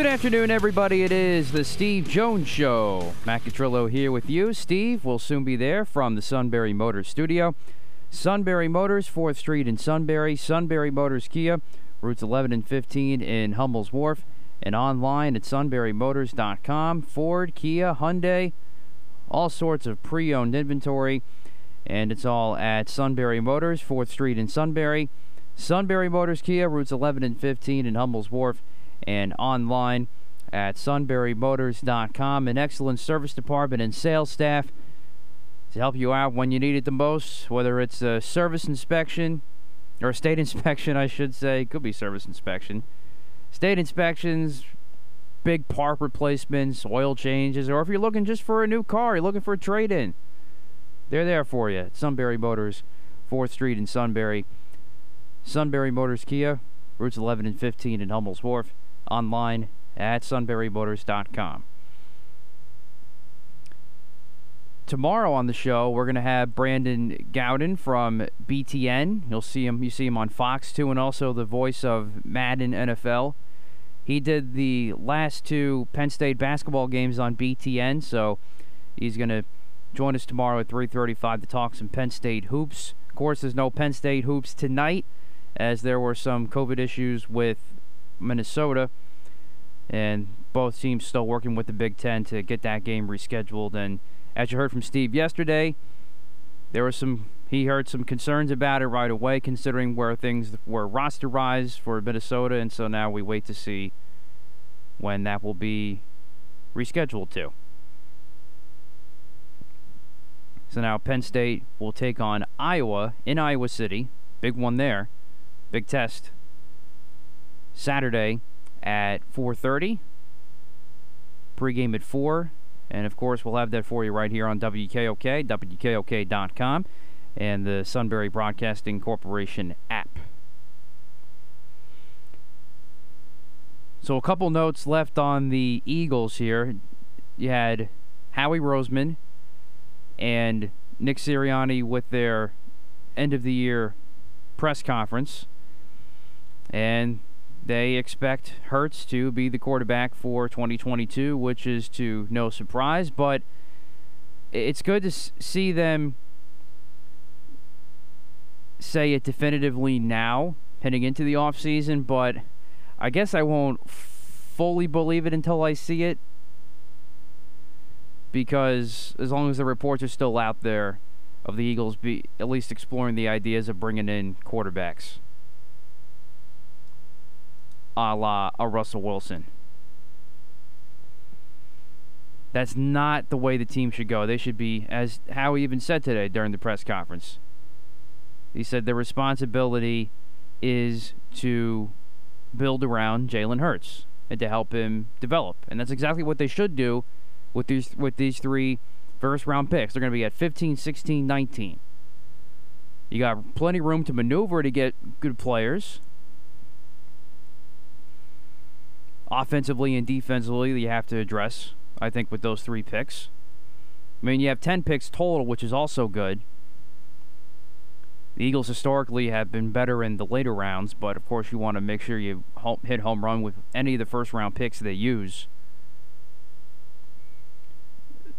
Good afternoon, everybody. It is the Steve Jones Show. Matt here with you. Steve will soon be there from the Sunbury Motors studio. Sunbury Motors, 4th Street in Sunbury. Sunbury Motors Kia, routes 11 and 15 in Hummel's Wharf. And online at sunburymotors.com. Ford, Kia, Hyundai, all sorts of pre owned inventory. And it's all at Sunbury Motors, 4th Street in Sunbury. Sunbury Motors Kia, routes 11 and 15 in Hummel's Wharf and online at sunburymotors.com. An excellent service department and sales staff to help you out when you need it the most, whether it's a service inspection or a state inspection, I should say. Could be service inspection. State inspections, big part replacements, oil changes, or if you're looking just for a new car, you're looking for a trade in, they're there for you at Sunbury Motors, 4th Street in Sunbury. Sunbury Motors Kia, routes 11 and 15 in Hummel's Wharf online at sunburymotors.com. Tomorrow on the show, we're going to have Brandon Gaudin from BTN. You'll see him. You see him on Fox too, and also the voice of Madden NFL. He did the last two Penn State basketball games on BTN, so he's going to join us tomorrow at 3:35 to talk some Penn State hoops. Of course, there's no Penn State hoops tonight, as there were some COVID issues with Minnesota, and both teams still working with the Big Ten to get that game rescheduled. And as you heard from Steve yesterday, there was some he heard some concerns about it right away, considering where things were rosterized for Minnesota, and so now we wait to see when that will be rescheduled to. So now Penn State will take on Iowa in Iowa City. Big one there. Big test. Saturday at 4:30. Pregame at 4, and of course we'll have that for you right here on WKOK, WKOK.com, and the Sunbury Broadcasting Corporation app. So a couple notes left on the Eagles here. You had Howie Roseman and Nick Sirianni with their end of the year press conference. And they expect Hurts to be the quarterback for 2022, which is to no surprise. But it's good to see them say it definitively now, heading into the offseason. But I guess I won't fully believe it until I see it. Because as long as the reports are still out there of the Eagles be at least exploring the ideas of bringing in quarterbacks a la a Russell Wilson. That's not the way the team should go. They should be, as Howie even said today during the press conference. He said the responsibility is to build around Jalen Hurts and to help him develop, and that's exactly what they should do with these with these three first round picks. They're going to be at 15, 16, 19. You got plenty of room to maneuver to get good players. Offensively and defensively you have to address, I think, with those three picks. I mean, you have 10 picks total, which is also good. The Eagles historically have been better in the later rounds, but of course, you want to make sure you hit home run with any of the first round picks they use.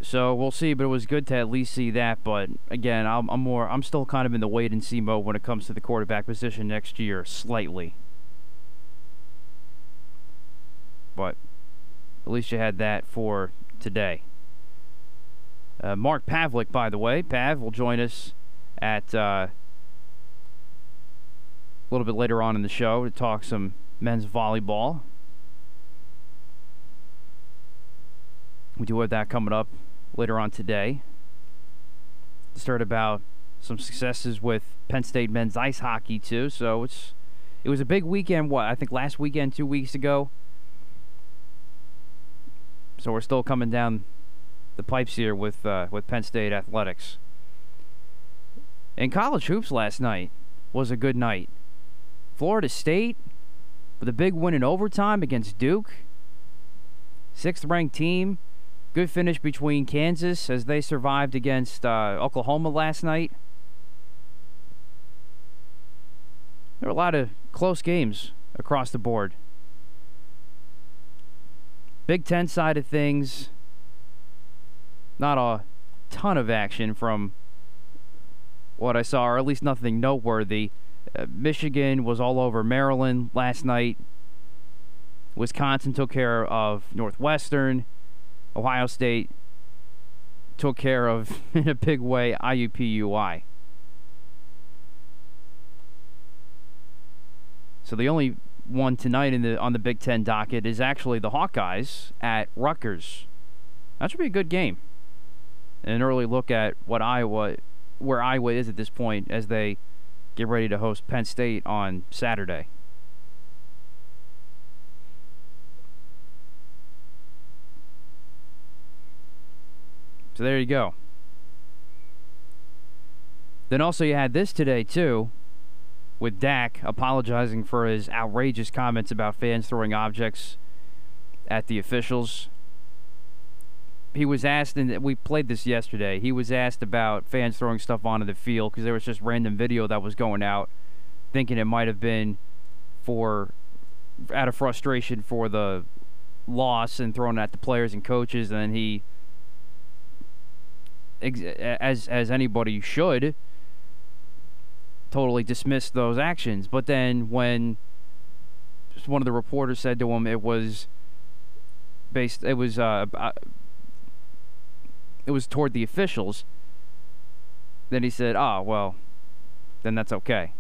So we'll see, but it was good to at least see that. But again, I'm, I'm more, I'm still kind of in the wait and see mode when it comes to the quarterback position next year, slightly. But at least you had that for today. Uh, Mark Pavlik, by the way, Pav will join us at uh, a little bit later on in the show to talk some men's volleyball. We do have that coming up later on today. Start about some successes with Penn State men's ice hockey too. So it's it was a big weekend. What I think last weekend, two weeks ago. So we're still coming down the pipes here with uh, with Penn State athletics. And college hoops last night was a good night. Florida State with a big win in overtime against Duke. Sixth ranked team Good finish between Kansas as they survived against uh, Oklahoma last night. There were a lot of close games across the board. Big Ten side of things, not a ton of action from what I saw, or at least nothing noteworthy. Uh, Michigan was all over Maryland last night. Wisconsin took care of Northwestern. Ohio State took care of in a big way IUPUI. So the only one tonight in the on the Big Ten docket is actually the Hawkeyes at Rutgers. That should be a good game. An early look at what Iowa, where Iowa is at this point as they get ready to host Penn State on Saturday. So there you go. Then also you had this today too, with Dak apologizing for his outrageous comments about fans throwing objects at the officials. He was asked, and we played this yesterday. He was asked about fans throwing stuff onto the field because there was just random video that was going out, thinking it might have been for out of frustration for the loss and throwing at the players and coaches. And then he as as anybody should totally dismissed those actions. But then when one of the reporters said to him it was based it was uh, uh, it was toward the officials then he said oh well then that's okay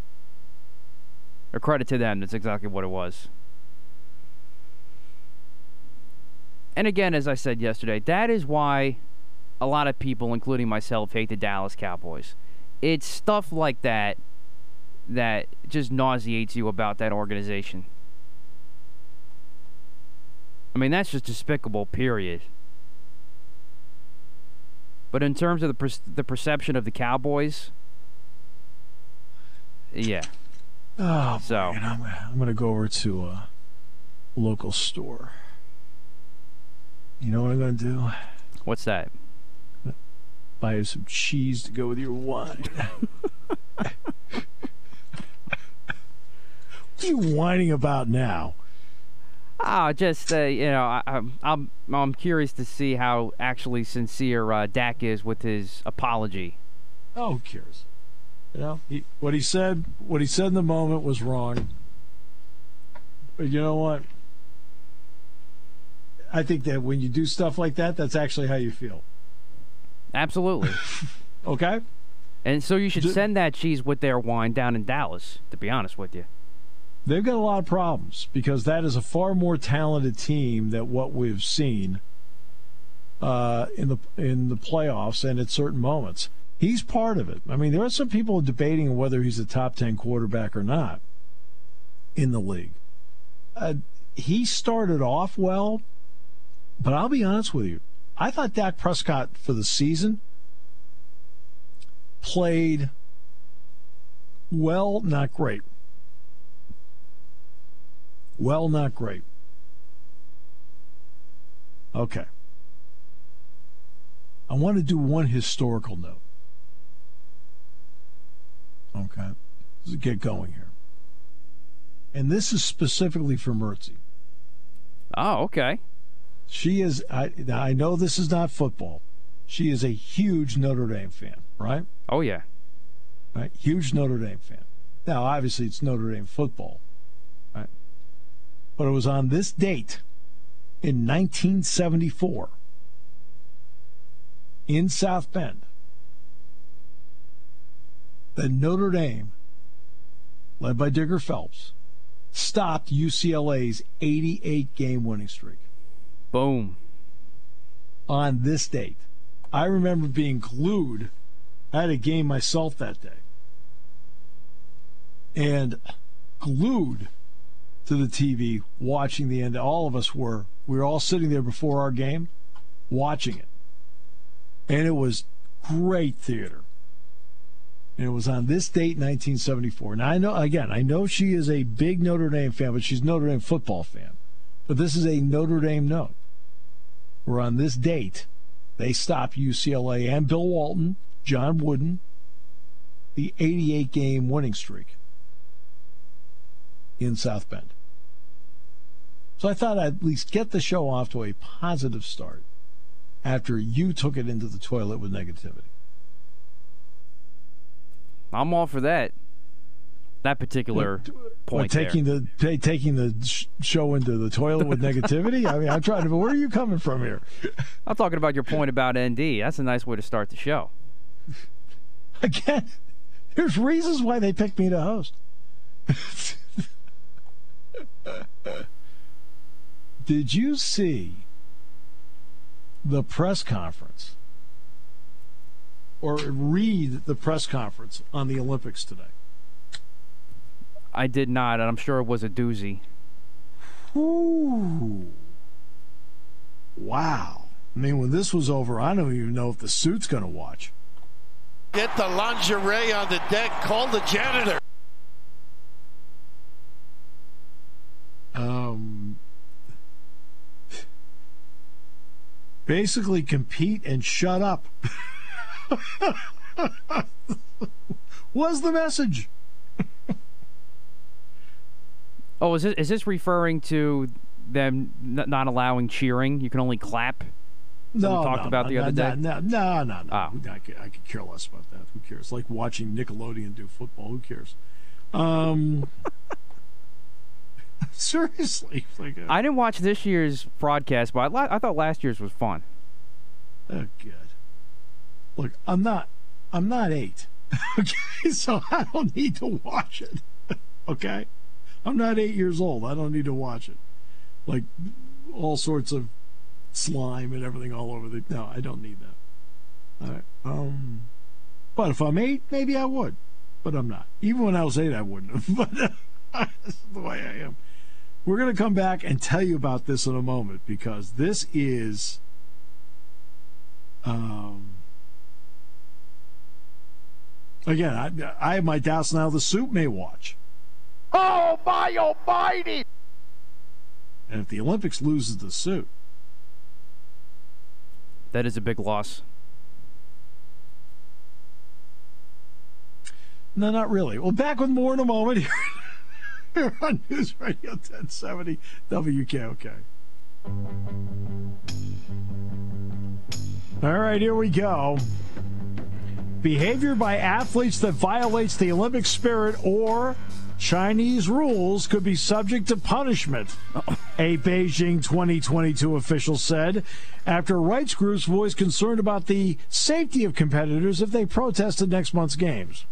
A credit to them that's exactly what it was and again as i said yesterday that is why a lot of people, including myself, hate the Dallas Cowboys. It's stuff like that that just nauseates you about that organization. I mean, that's just despicable, period. But in terms of the per- the perception of the Cowboys, yeah. Oh, so man, I'm, I'm going to go over to a local store. You know what I'm going to do? What's that? buy you some cheese to go with your wine. what are you whining about now? Oh, just uh, you know, I, am I'm I'm curious to see how actually sincere uh, Dak is with his apology. Oh, who cares? You know, he, what he said, what he said in the moment was wrong. But you know what? I think that when you do stuff like that, that's actually how you feel. Absolutely. okay. And so you should send that cheese with their wine down in Dallas, to be honest with you. They've got a lot of problems because that is a far more talented team than what we've seen uh, in the in the playoffs and at certain moments. He's part of it. I mean, there are some people debating whether he's a top ten quarterback or not in the league. Uh, he started off well, but I'll be honest with you. I thought Dak Prescott for the season played well, not great. Well, not great. Okay. I want to do one historical note. Okay. Let's get going here. And this is specifically for Mertzi. Oh, okay. She is. I I know this is not football. She is a huge Notre Dame fan, right? Oh yeah. Right, huge Notre Dame fan. Now, obviously, it's Notre Dame football? But it was on this date in 1974 in South Bend that Notre Dame, led by Digger Phelps, stopped UCLA's 88 game winning streak. Boom. On this date. I remember being glued. I had a game myself that day. And glued to the TV watching the end. All of us were. We were all sitting there before our game watching it. And it was great theater. And it was on this date, 1974. Now, I know, again, I know she is a big Notre Dame fan, but she's Notre Dame football fan. But this is a Notre Dame note. Where on this date, they stopped UCLA and Bill Walton, John Wooden, the 88 game winning streak in South Bend. So I thought I'd at least get the show off to a positive start after you took it into the toilet with negativity. I'm all for that. That particular point. Taking there. the taking the show into the toilet with negativity. I mean, I'm trying to. But where are you coming from here? I'm talking about your point about ND. That's a nice way to start the show. Again, there's reasons why they picked me to host. Did you see the press conference or read the press conference on the Olympics today? I did not, and I'm sure it was a doozy. Ooh. Wow. I mean, when this was over, I don't even know if the suit's going to watch. Get the lingerie on the deck. Call the janitor. Um, basically, compete and shut up. was the message. oh, is this, is this referring to them not allowing cheering? You can only clap? No, we talked no, about no, the no, other day. No, no, no, no. Oh. I, could, I could care less about that. Who cares? Like watching Nickelodeon do football. Who cares? Um, seriously, like a, I didn't watch this year's broadcast, but I, I thought last year's was fun. Oh, good. Look, I'm not. I'm not eight. okay, so I don't need to watch it. okay, I'm not eight years old. I don't need to watch it. Like all sorts of slime and everything all over the. No, I don't need that. All right. Um, but if I'm eight, maybe I would. But I'm not. Even when I was eight, I wouldn't have. But that's the way I am. We're going to come back and tell you about this in a moment because this is. Um, again, I, I have my doubts now. The suit may watch. Oh, my almighty! And if the Olympics loses the suit, That is a big loss. no, not really. Well, back with more in a moment here, on News Radio 1070 WKOK. All right, here we go. Behavior by athletes that violates the Olympic spirit or Chinese rules could be subject to punishment, a Beijing 2022 official said after rights groups voiced concern about the safety of competitors if they protested next month's games.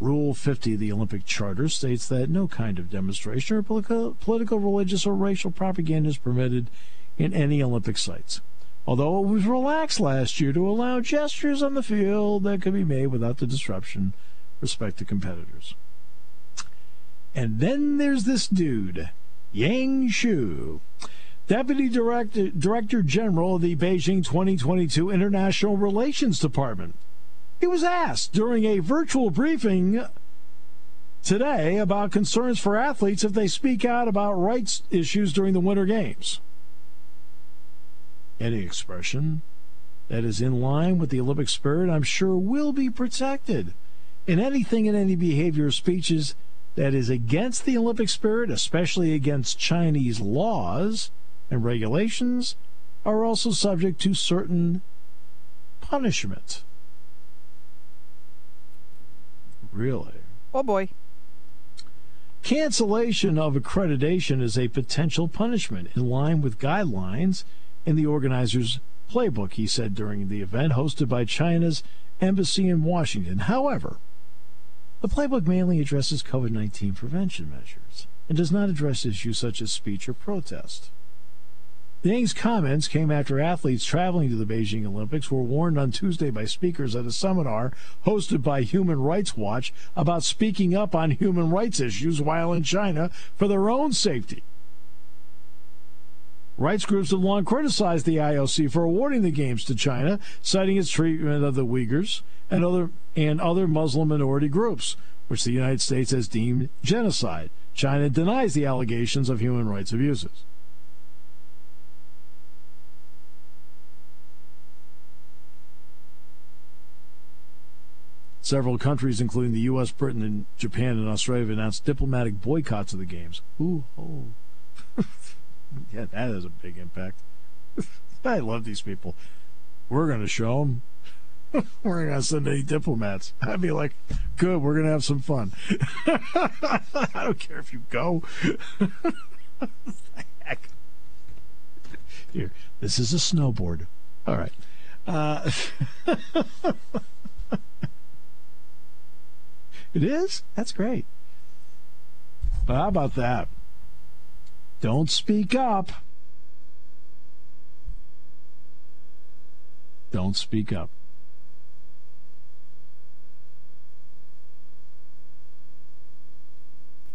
Rule 50 of the Olympic Charter states that no kind of demonstration or political, religious, or racial propaganda is permitted in any Olympic sites. Although it was relaxed last year to allow gestures on the field that could be made without the disruption respect to competitors. And then there's this dude, Yang Shu, Deputy Director, Director General of the Beijing 2022 International Relations Department. He was asked during a virtual briefing today about concerns for athletes if they speak out about rights issues during the Winter Games. Any expression that is in line with the Olympic spirit, I'm sure, will be protected. And anything in any behavior or speeches that is against the Olympic spirit, especially against Chinese laws and regulations, are also subject to certain punishment. Really? Oh boy. Cancellation of accreditation is a potential punishment in line with guidelines in the organizer's playbook, he said during the event hosted by China's embassy in Washington. However, the playbook mainly addresses COVID 19 prevention measures and does not address issues such as speech or protest. Yang's comments came after athletes traveling to the Beijing Olympics were warned on Tuesday by speakers at a seminar hosted by Human Rights Watch about speaking up on human rights issues while in China for their own safety. Rights groups have long criticized the IOC for awarding the games to China, citing its treatment of the Uyghurs and other and other Muslim minority groups, which the United States has deemed genocide. China denies the allegations of human rights abuses. Several countries, including the U.S., Britain, and Japan and Australia, have announced diplomatic boycotts of the games. Ooh, oh. yeah, that has a big impact. I love these people. We're going to show them. we're going to send any diplomats. I'd be like, good, we're going to have some fun. I don't care if you go. Heck. Here, this is a snowboard. All right. Uh, It is? That's great. But how about that? Don't speak up. Don't speak up.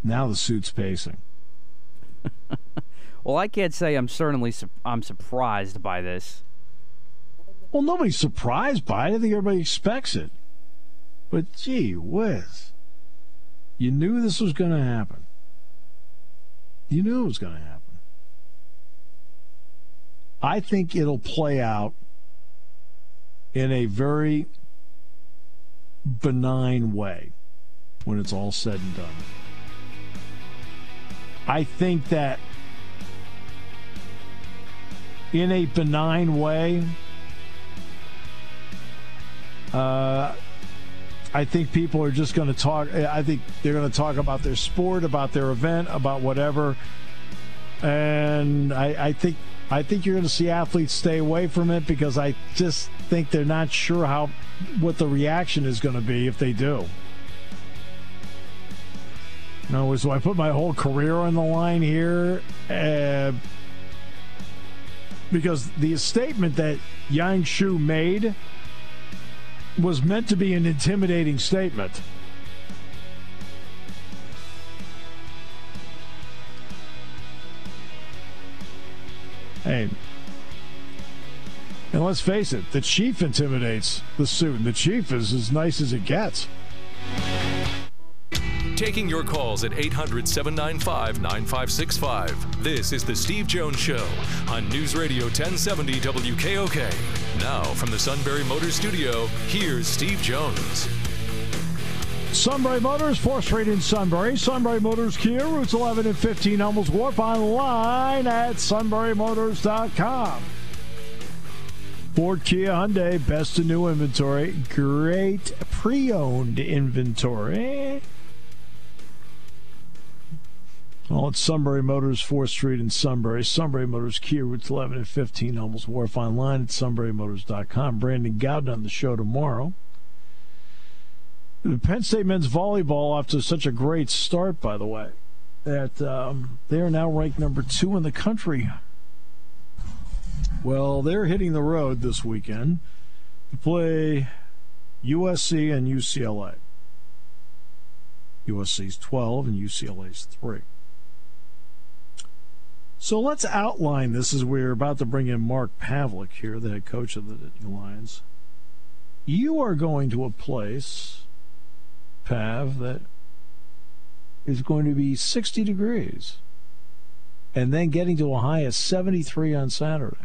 Now the suit's pacing. well, I can't say I'm certainly su- I'm surprised by this. Well, nobody's surprised by it. I think everybody expects it. But gee whiz. You knew this was going to happen. You knew it was going to happen. I think it'll play out in a very benign way when it's all said and done. I think that in a benign way, uh, I think people are just going to talk. I think they're going to talk about their sport, about their event, about whatever. And I, I think I think you're going to see athletes stay away from it because I just think they're not sure how what the reaction is going to be if they do. No, so I put my whole career on the line here uh, because the statement that Yang Shu made was meant to be an intimidating statement. Hey, and let's face it, the chief intimidates the suit. and The chief is as nice as it gets. Taking your calls at 800 795 9565. This is The Steve Jones Show on News Radio 1070 WKOK. Now, from the Sunbury Motors Studio, here's Steve Jones. Sunbury Motors, 4th Street in Sunbury. Sunbury Motors Kia, routes 11 and 15, Hummels Wharf, online at sunburymotors.com. Ford Kia Hyundai, best in new inventory. Great pre owned inventory. All at Sunbury Motors, 4th Street in Sunbury. Sunbury Motors, Kia, routes 11 and 15, Hummels Wharf, online at sunburymotors.com. Brandon Gaudin on the show tomorrow. The Penn State men's volleyball off to such a great start, by the way, that um, they are now ranked number two in the country. Well, they're hitting the road this weekend to play USC and UCLA. USC's 12 and UCLA's 3. So let's outline this as we're about to bring in Mark Pavlik here, the head coach of the Lions. You are going to a place Pav, that is going to be 60 degrees and then getting to a high of 73 on Saturday.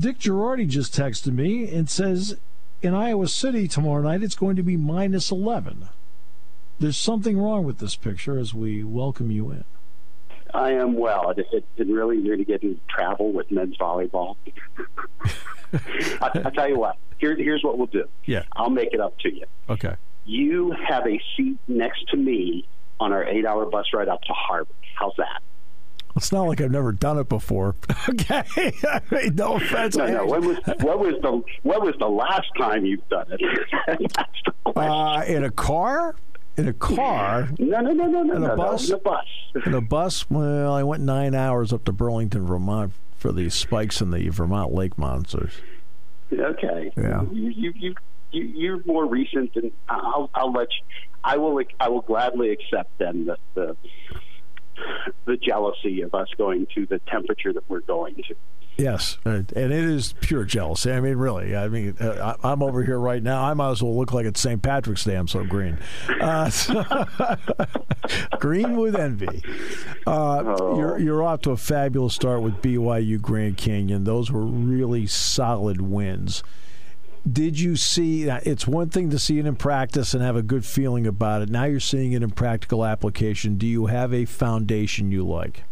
Dick Girardi just texted me and says in Iowa City tomorrow night it's going to be minus 11. There's something wrong with this picture as we welcome you in. I am well. It, it, it really nearly getting travel with men's volleyball. I, I tell you what, here, here's what we'll do. Yeah. I'll make it up to you. Okay. You have a seat next to me on our eight-hour bus ride up to Harvard. How's that? It's not like I've never done it before. okay, I mean, no offense. No, no. When was what was the what was the last time you've done it? That's the question. Uh, in a car? In a car? no, no, no, no, no, in a no, bus? No, in a bus. In a bus? Well, I went nine hours up to Burlington, Vermont for the spikes in the Vermont Lake Monsters. Okay. Yeah. You you you you you're more recent than I'll I'll let you. I will I will gladly accept then the the the jealousy of us going to the temperature that we're going to. Yes, and it is pure jealousy. I mean, really. I mean, uh, I'm over here right now. I might as well look like it's St. Patrick's Day. I'm so green. Uh, so green with envy. Uh, Oh. You're you're off to a fabulous start with BYU Grand Canyon. Those were really solid wins. Did you see? It's one thing to see it in practice and have a good feeling about it. Now you're seeing it in practical application. Do you have a foundation you like?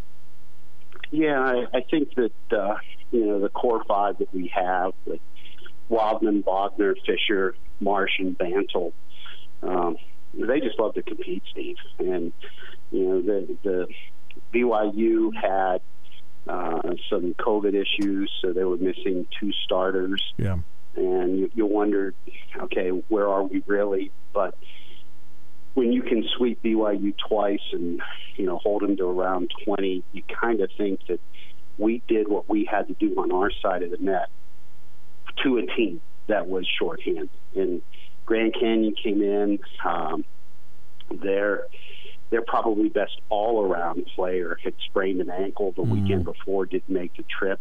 Yeah, I, I think that uh, you know the core five that we have with Wildman, Wagner, Fisher, Marsh, and Bantle. Um, they just love to compete, Steve. And you know the the BYU had uh, some COVID issues, so they were missing two starters. Yeah. and you, you wonder, okay, where are we really? But when you can sweep BYU twice and you know hold them to around 20, you kind of think that we did what we had to do on our side of the net to a team that was shorthanded. And Grand Canyon came in. Um, their their probably best all around player had sprained an ankle the weekend before, didn't make the trip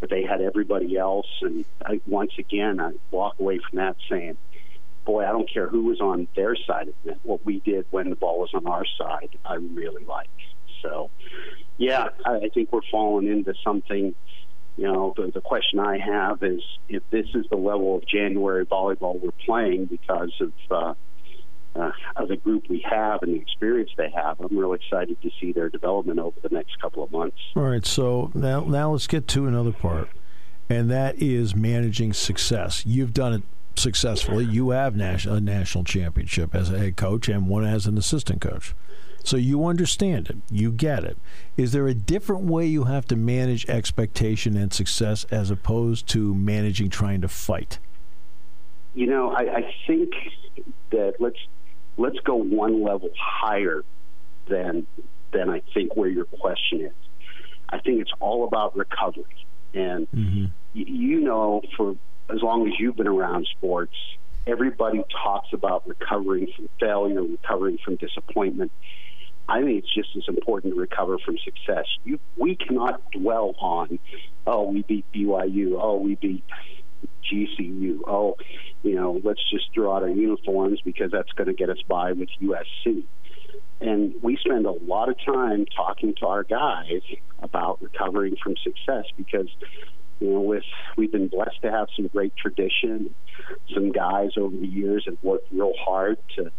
but they had everybody else. And I, once again, I walk away from that saying, boy, I don't care who was on their side of it. What we did when the ball was on our side, I really like. So, yeah, I, I think we're falling into something. You know, the, the question I have is if this is the level of January volleyball we're playing because of uh, uh, of the group we have and the experience they have, I'm really excited to see their development over the next couple of months. All right, so now now let's get to another part, and that is managing success. You've done it successfully. You have nas- a national championship as a head coach and one as an assistant coach. So you understand it. You get it. Is there a different way you have to manage expectation and success as opposed to managing trying to fight? You know, I, I think that let's let's go one level higher than than I think where your question is. I think it's all about recovery, and mm-hmm. y- you know, for as long as you've been around sports, everybody talks about recovering from failure, recovering from disappointment. I think it's just as important to recover from success. You, we cannot dwell on, oh, we beat BYU, oh, we beat GCU, oh, you know, let's just throw out our uniforms because that's going to get us by with USC. And we spend a lot of time talking to our guys about recovering from success because, you know, with we've been blessed to have some great tradition. Some guys over the years have worked real hard to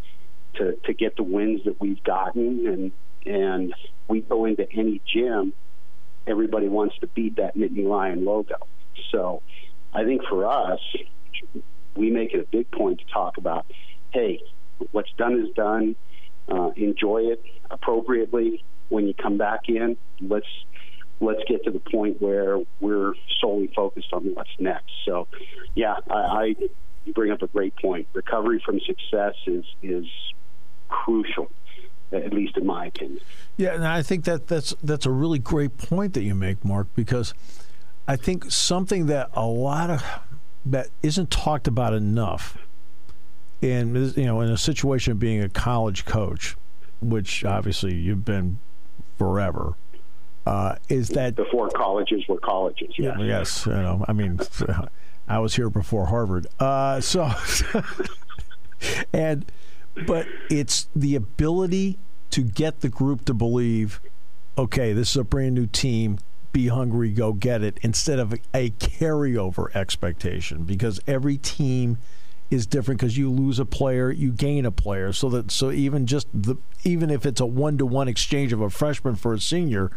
to to get the wins that we've gotten, and and we go into any gym, everybody wants to beat that Nittany Lion logo. So, I think for us, we make it a big point to talk about, hey, what's done is done. Uh, enjoy it appropriately. When you come back in, let's let's get to the point where we're solely focused on what's next. So, yeah, I, I you bring up a great point. Recovery from success is is crucial, at least in my opinion. Yeah, and I think that that's that's a really great point that you make, Mark, because I think something that a lot of that isn't talked about enough, and you know, in a situation of being a college coach, which obviously you've been forever, uh, is that Before colleges were colleges, yes. Yes, you know, I mean, I was here before Harvard. Uh, so, and, but it's the ability to get the group to believe, okay, this is a brand new team. Be hungry, go get it, instead of a carryover expectation, because every team is different because you lose a player, you gain a player. So that so even just the even if it's a one to one exchange of a freshman for a senior,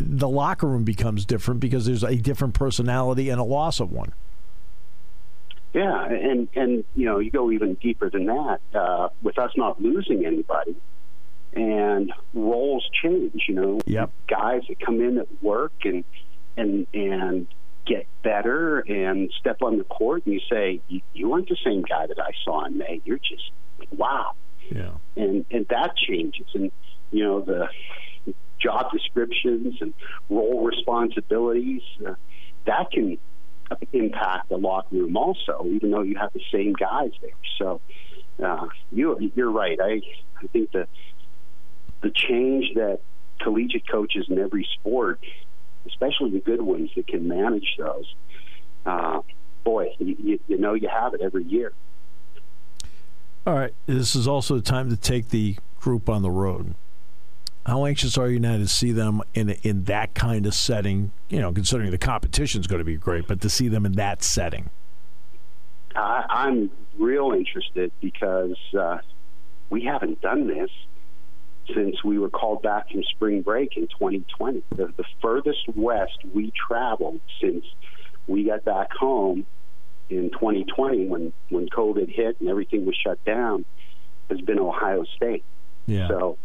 the locker room becomes different because there's a different personality and a loss of one. Yeah, and and you know you go even deeper than that. Uh, with us not losing anybody, and roles change. You know, Yep. guys that come in at work and and and get better and step on the court, and you say you, you aren't the same guy that I saw in May. You're just wow, Yeah. and and that changes, and you know the job descriptions and role responsibilities uh, that can impact the locker room also, even though you have the same guys there. So uh, you you're right. I I think the the change that collegiate coaches in every sport, especially the good ones that can manage those, uh, boy, you, you, you know you have it every year. All right. This is also the time to take the group on the road. How anxious are you now to see them in in that kind of setting? You know, considering the competition is going to be great, but to see them in that setting. I, I'm real interested because uh, we haven't done this since we were called back from spring break in 2020. The, the furthest west we traveled since we got back home in 2020 when, when COVID hit and everything was shut down has been Ohio State. Yeah. So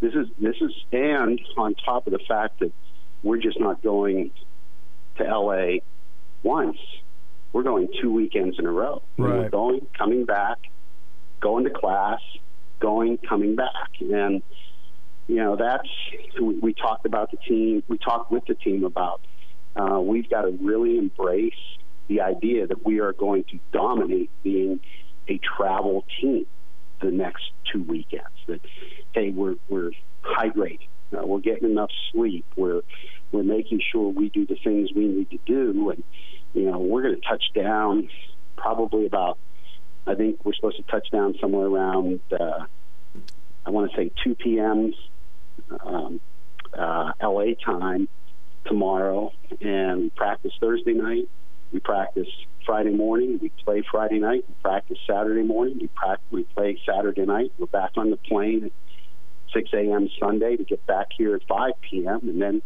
this is this is and on top of the fact that we're just not going to LA once. We're going two weekends in a row. We're going, coming back, going to class, going, coming back, and you know that's we, we talked about the team. We talked with the team about uh, we've got to really embrace the idea that we are going to dominate being a travel team the next two weekends. That hey, we're we're hydrating, uh, we're getting enough sleep, we're we're making sure we do the things we need to do, and you know we're going to touch down probably about. I think we're supposed to touch down somewhere around. Uh, I want to say 2 p.m. Um, uh, LA time tomorrow, and practice Thursday night. We practice Friday morning. We play Friday night. We practice Saturday morning. We practice, we play Saturday night. We're back on the plane at 6 a.m. Sunday to get back here at 5 p.m. And then,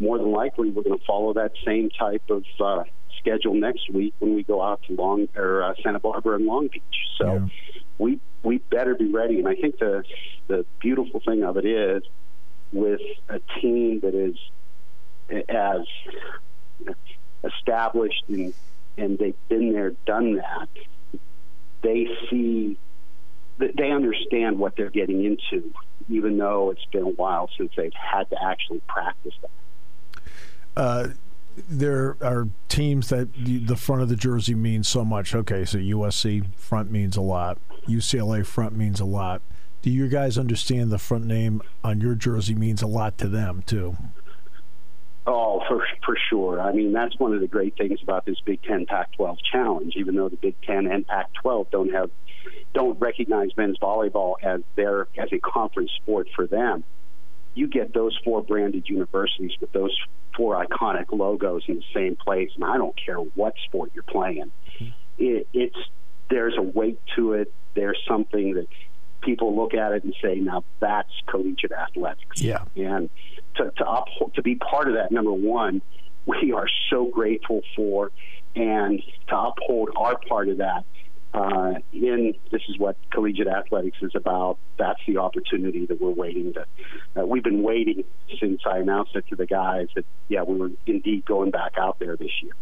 more than likely, we're going to follow that same type of uh, schedule next week when we go out to Long or uh, Santa Barbara and Long Beach. So Yeah. we we better be ready. And I think the the beautiful thing of it is with a team that is as established and and they've been there, done that. They see, they understand what they're getting into, even though it's been a while since they've had to actually practice that. Uh, there are teams that the the front of the jersey means so much. Okay, so USC front means a lot. UCLA front means a lot. Do you guys understand the front name on your jersey means a lot to them too? Oh, for for sure. I mean, that's one of the great things about this Big Ten Pac-12 challenge. Even though the Big Ten and Pac-12 don't have don't recognize men's volleyball as their as a conference sport for them, you get those four branded universities with those four iconic logos in the same place, and I don't care what sport you're playing. Mm-hmm. It, it's there's a weight to it. There's something that people look at it and say, now that's collegiate athletics. Yeah. And to to, uphold, to be part of that, number one, we are so grateful for, and to uphold our part of that. Uh, in this is what collegiate athletics is about. That's the opportunity that we're waiting to. Uh, we've been waiting since I announced it to the guys that yeah we were indeed going back out there this year.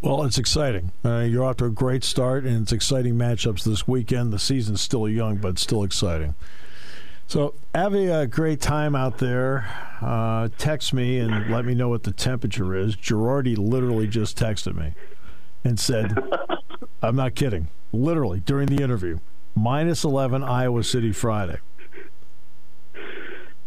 Well, it's exciting. Uh, you're off to a great start, and it's exciting matchups this weekend. The season's still young, but still exciting. So, have a, great time out there. Uh, text me and let me know what the temperature is. Girardi literally just texted me and said, I'm not kidding, literally during the interview, minus 11 Iowa City Friday.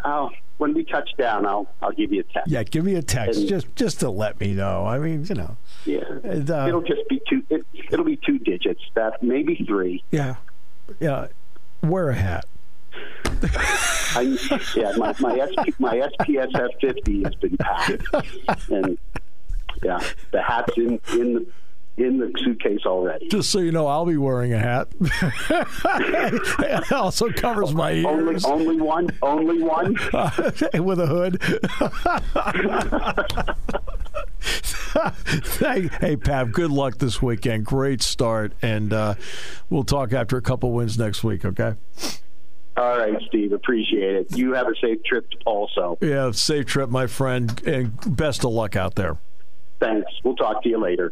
I'll, when we touch down, I'll I'll give you a text. Yeah, give me a text And- just just to let me know. I mean, you know, Yeah. And, uh, it'll just be two. It, it'll be two digits. That maybe three. yeah, yeah. Wear a hat. I, yeah, my my, SP, my SPSF 50 has been packed, and yeah, the hat's in in the in the suitcase already. Just so you know, I'll be wearing a hat. it also covers my ears only only one, only one. with a hood. hey, hey, Pav, good luck this weekend. Great start. And uh, we'll talk after a couple wins next week, okay? All right, Steve. Appreciate it. You have a safe trip also. Yeah, safe trip, my friend. And best of luck out there. Thanks. We'll talk to you later.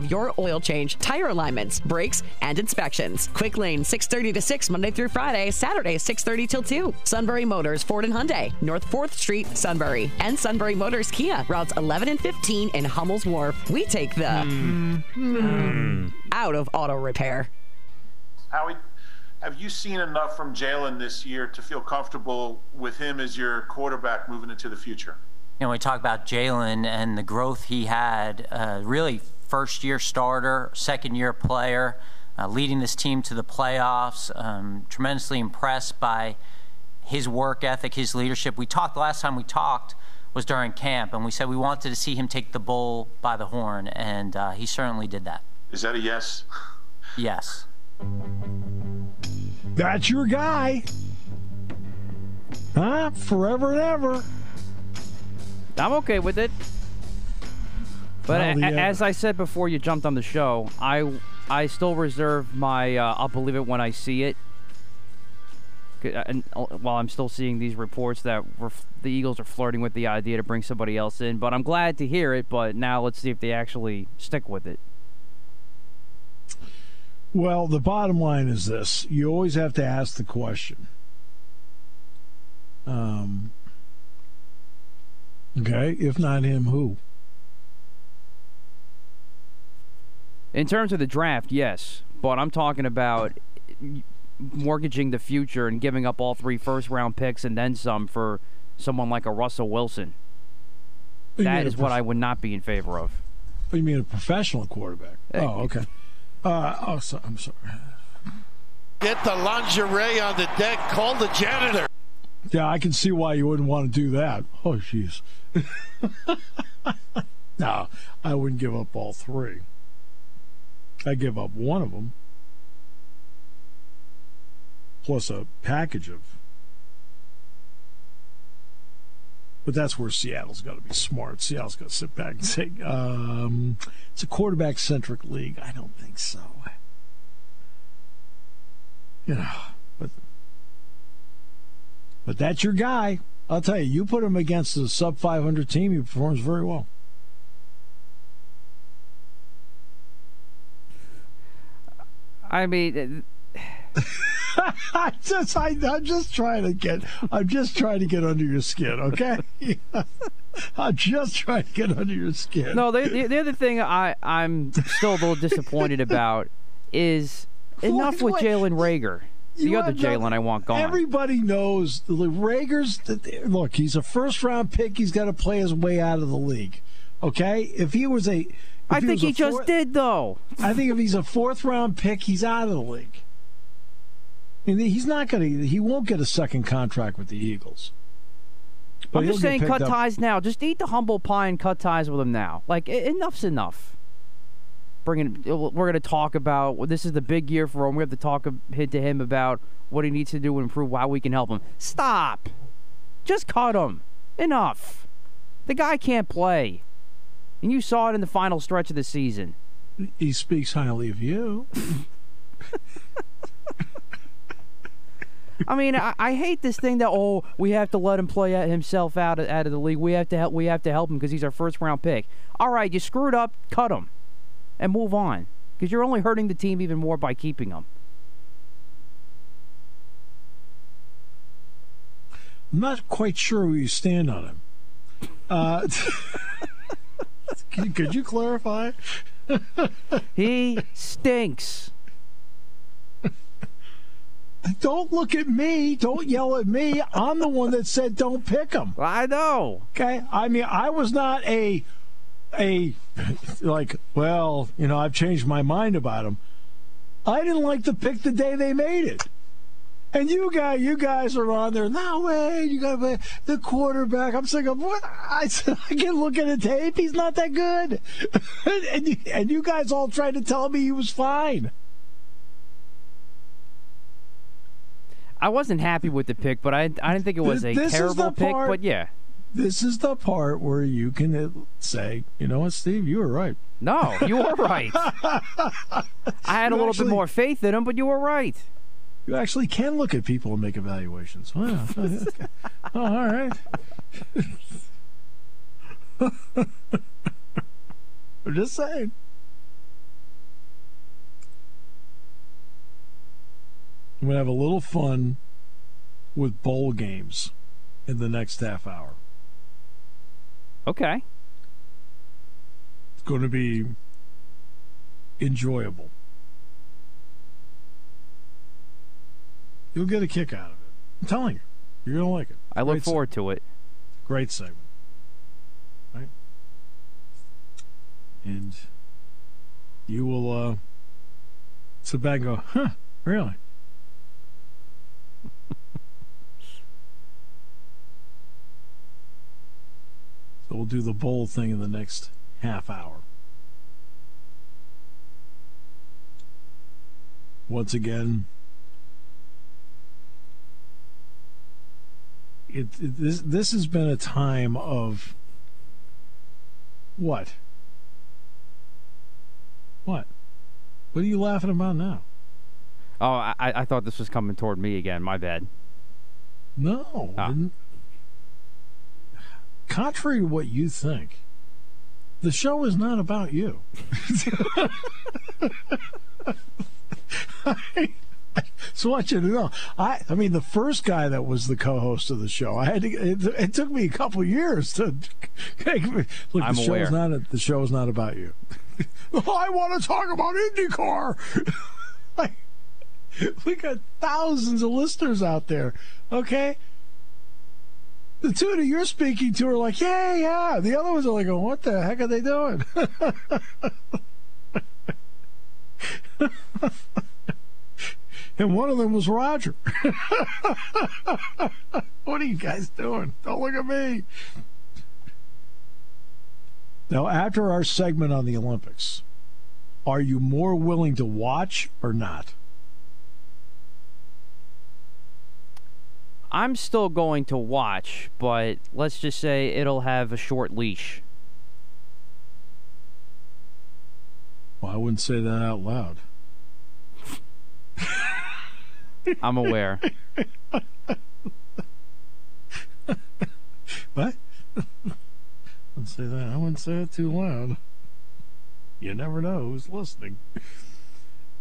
your oil change, tire alignments, brakes, and inspections. Quick Lane 6:30 to 6 Monday through Friday, Saturday 6:30 till 2. Sunbury Motors Ford and Hyundai, North 4th Street, Sunbury, and Sunbury Motors Kia, routes 11 and 15 in Hummel's Wharf. We take the out of auto repair. Howie, have you seen enough from Jalen this year to feel comfortable with him as your quarterback moving into the future? you know, we talk about Jalen and the growth he had, uh, really first year starter, second year player, uh, leading this team to the playoffs. Um, tremendously impressed by his work ethic, his leadership. We talked the last time we talked was during camp, and we said we wanted to see him take the bull by the horn, and uh, he certainly did that. Is that a yes? Yes. That's your guy. Huh? Forever and ever. I'm okay with it. But a- the, uh, as I said before you jumped on the show, I I still reserve my uh, I'll believe it when I see it. uh, And uh, while I'm still seeing these reports that the Eagles are flirting with the idea to bring somebody else in, but I'm glad to hear it. But now let's see if they actually stick with it. Well, the bottom line is this: you always have to ask the question. Um. Okay, if not him, who? In terms of the draft, yes, but I'm talking about mortgaging the future and giving up all three first round picks and then some for someone like a Russell Wilson. You That mean what I would not be in favor of. Oh, you mean a professional quarterback? Hey. Oh, okay. Uh, oh, so, I'm sorry. Get the lingerie on the deck. Call the janitor. Yeah, I can see why you wouldn't want to do that. Oh, jeez. no, I wouldn't give up all three. I give up one of them, plus a package of. But that's where Seattle's got to be smart. Seattle's got to sit back and say, um, "It's a quarterback-centric league." I don't think so. You know, but but that's your guy. I'll tell you, you put him against a sub 500 team, he performs very well. I mean, I uh, just, I, I'm just trying to get, I'm just trying to get under your skin, okay? I'm just trying to get under your skin. no. The, the, the other thing I I'm still a little disappointed about is enough with? Jalen Reagor. The You other Jalen I want gone. Everybody knows the Reagor's. Look, he's a first round pick. He's got to play his way out of the league. Okay, if he was a, I think he just did though. I think if he's a fourth round pick, he's out of the league. And he's not going to. He won't get a second contract with the Eagles. But I'm just saying, cut up- ties now. Just eat the humble pie and cut ties with him now. Like enough's enough. Bringing, we're going to talk about. well, This is the big year for him. We have to talk a hit to him about what he needs to do to improve, how we can help him. Stop. Just cut him. Enough. The guy can't play, and you saw it in the final stretch of the season. He speaks highly of you. I mean, I, I hate this thing that oh we have to let him play himself out of, out of the league. We have to help. We have to help him because he's our first round pick. All right, you screwed up. Cut him, and move on because you're only hurting the team even more by keeping him. I'm not quite sure where you stand on him. Uh, could, could you clarify? he stinks. Don't look at me. Don't yell at me. I'm the one that said don't pick him. I know. Okay. I mean, I was not a a like. Well, you know, I've changed my mind about him. I didn't like the pick the day they made it. And you guys, you guys are on there. No way, you got the quarterback. I'm saying, what? I said, I can look at the tape. He's not that good. and, you, and you guys all tried to tell me he was fine. I wasn't happy with the pick, but I I didn't think it was a This terrible pick. part- But yeah, This is the part where you can uh, say, you know what, Steve, you were right. no, you were right. I had a little actually- bit more faith in him, but you were right. You actually can look at people and make evaluations. Oh, Oh, all right. I'm just saying. I'm going to have a little fun with bowl games in the next half hour. Okay. It's going to be enjoyable. You'll get a kick out of it. I'm telling you. You're going to like it. I look Great forward to it. Great segment. Right? And you will uh, sit back and go, huh, really? so we'll do the bowl thing in the next half hour. Once again, it, it this this has been a time of what? What? What are you laughing about now? Oh, I, I thought this was coming toward me again. My bad. No. Ah. Contrary to what you think, the show is not about you. So I want you to know, I I mean, the first guy that was the co-host of the show, I had to. It, it took me a couple years to. Look, I'm the aware. show's not. The show is not about you. I want to talk about IndyCar. Like, we got thousands of listeners out there. Okay. The two that you're speaking to are like, yeah, yeah. The other ones are like, what the heck are they doing? And one of them was Roger. what are you guys doing? Don't look at me. Now, after our segment on the Olympics, are you more willing to watch or not? I'm still going to watch, but let's just say it'll have a short leash. Well, I wouldn't say that out loud. I'm aware. What? Wouldn't say that. I wouldn't say it too loud. You never know who's listening.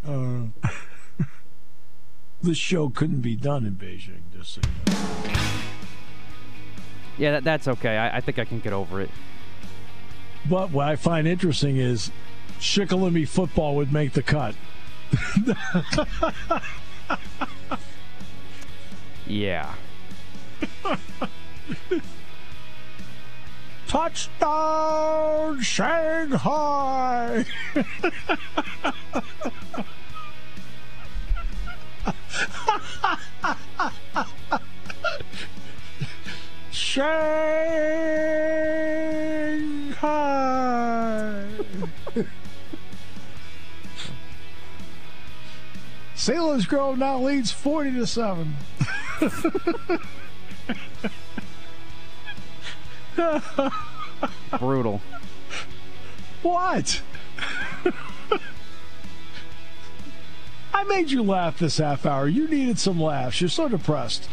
Uh, this show couldn't be done in Beijing, just so you know. Yeah, that, that's okay. I, I think I can get over it. But what I find interesting is Shikellamy football would make the cut. Yeah. Touchdown, Shanghai! Shanghai! Selinsgrove now leads 40 to 7. Brutal. What? I made you laugh this half hour. You needed some laughs. You're so depressed.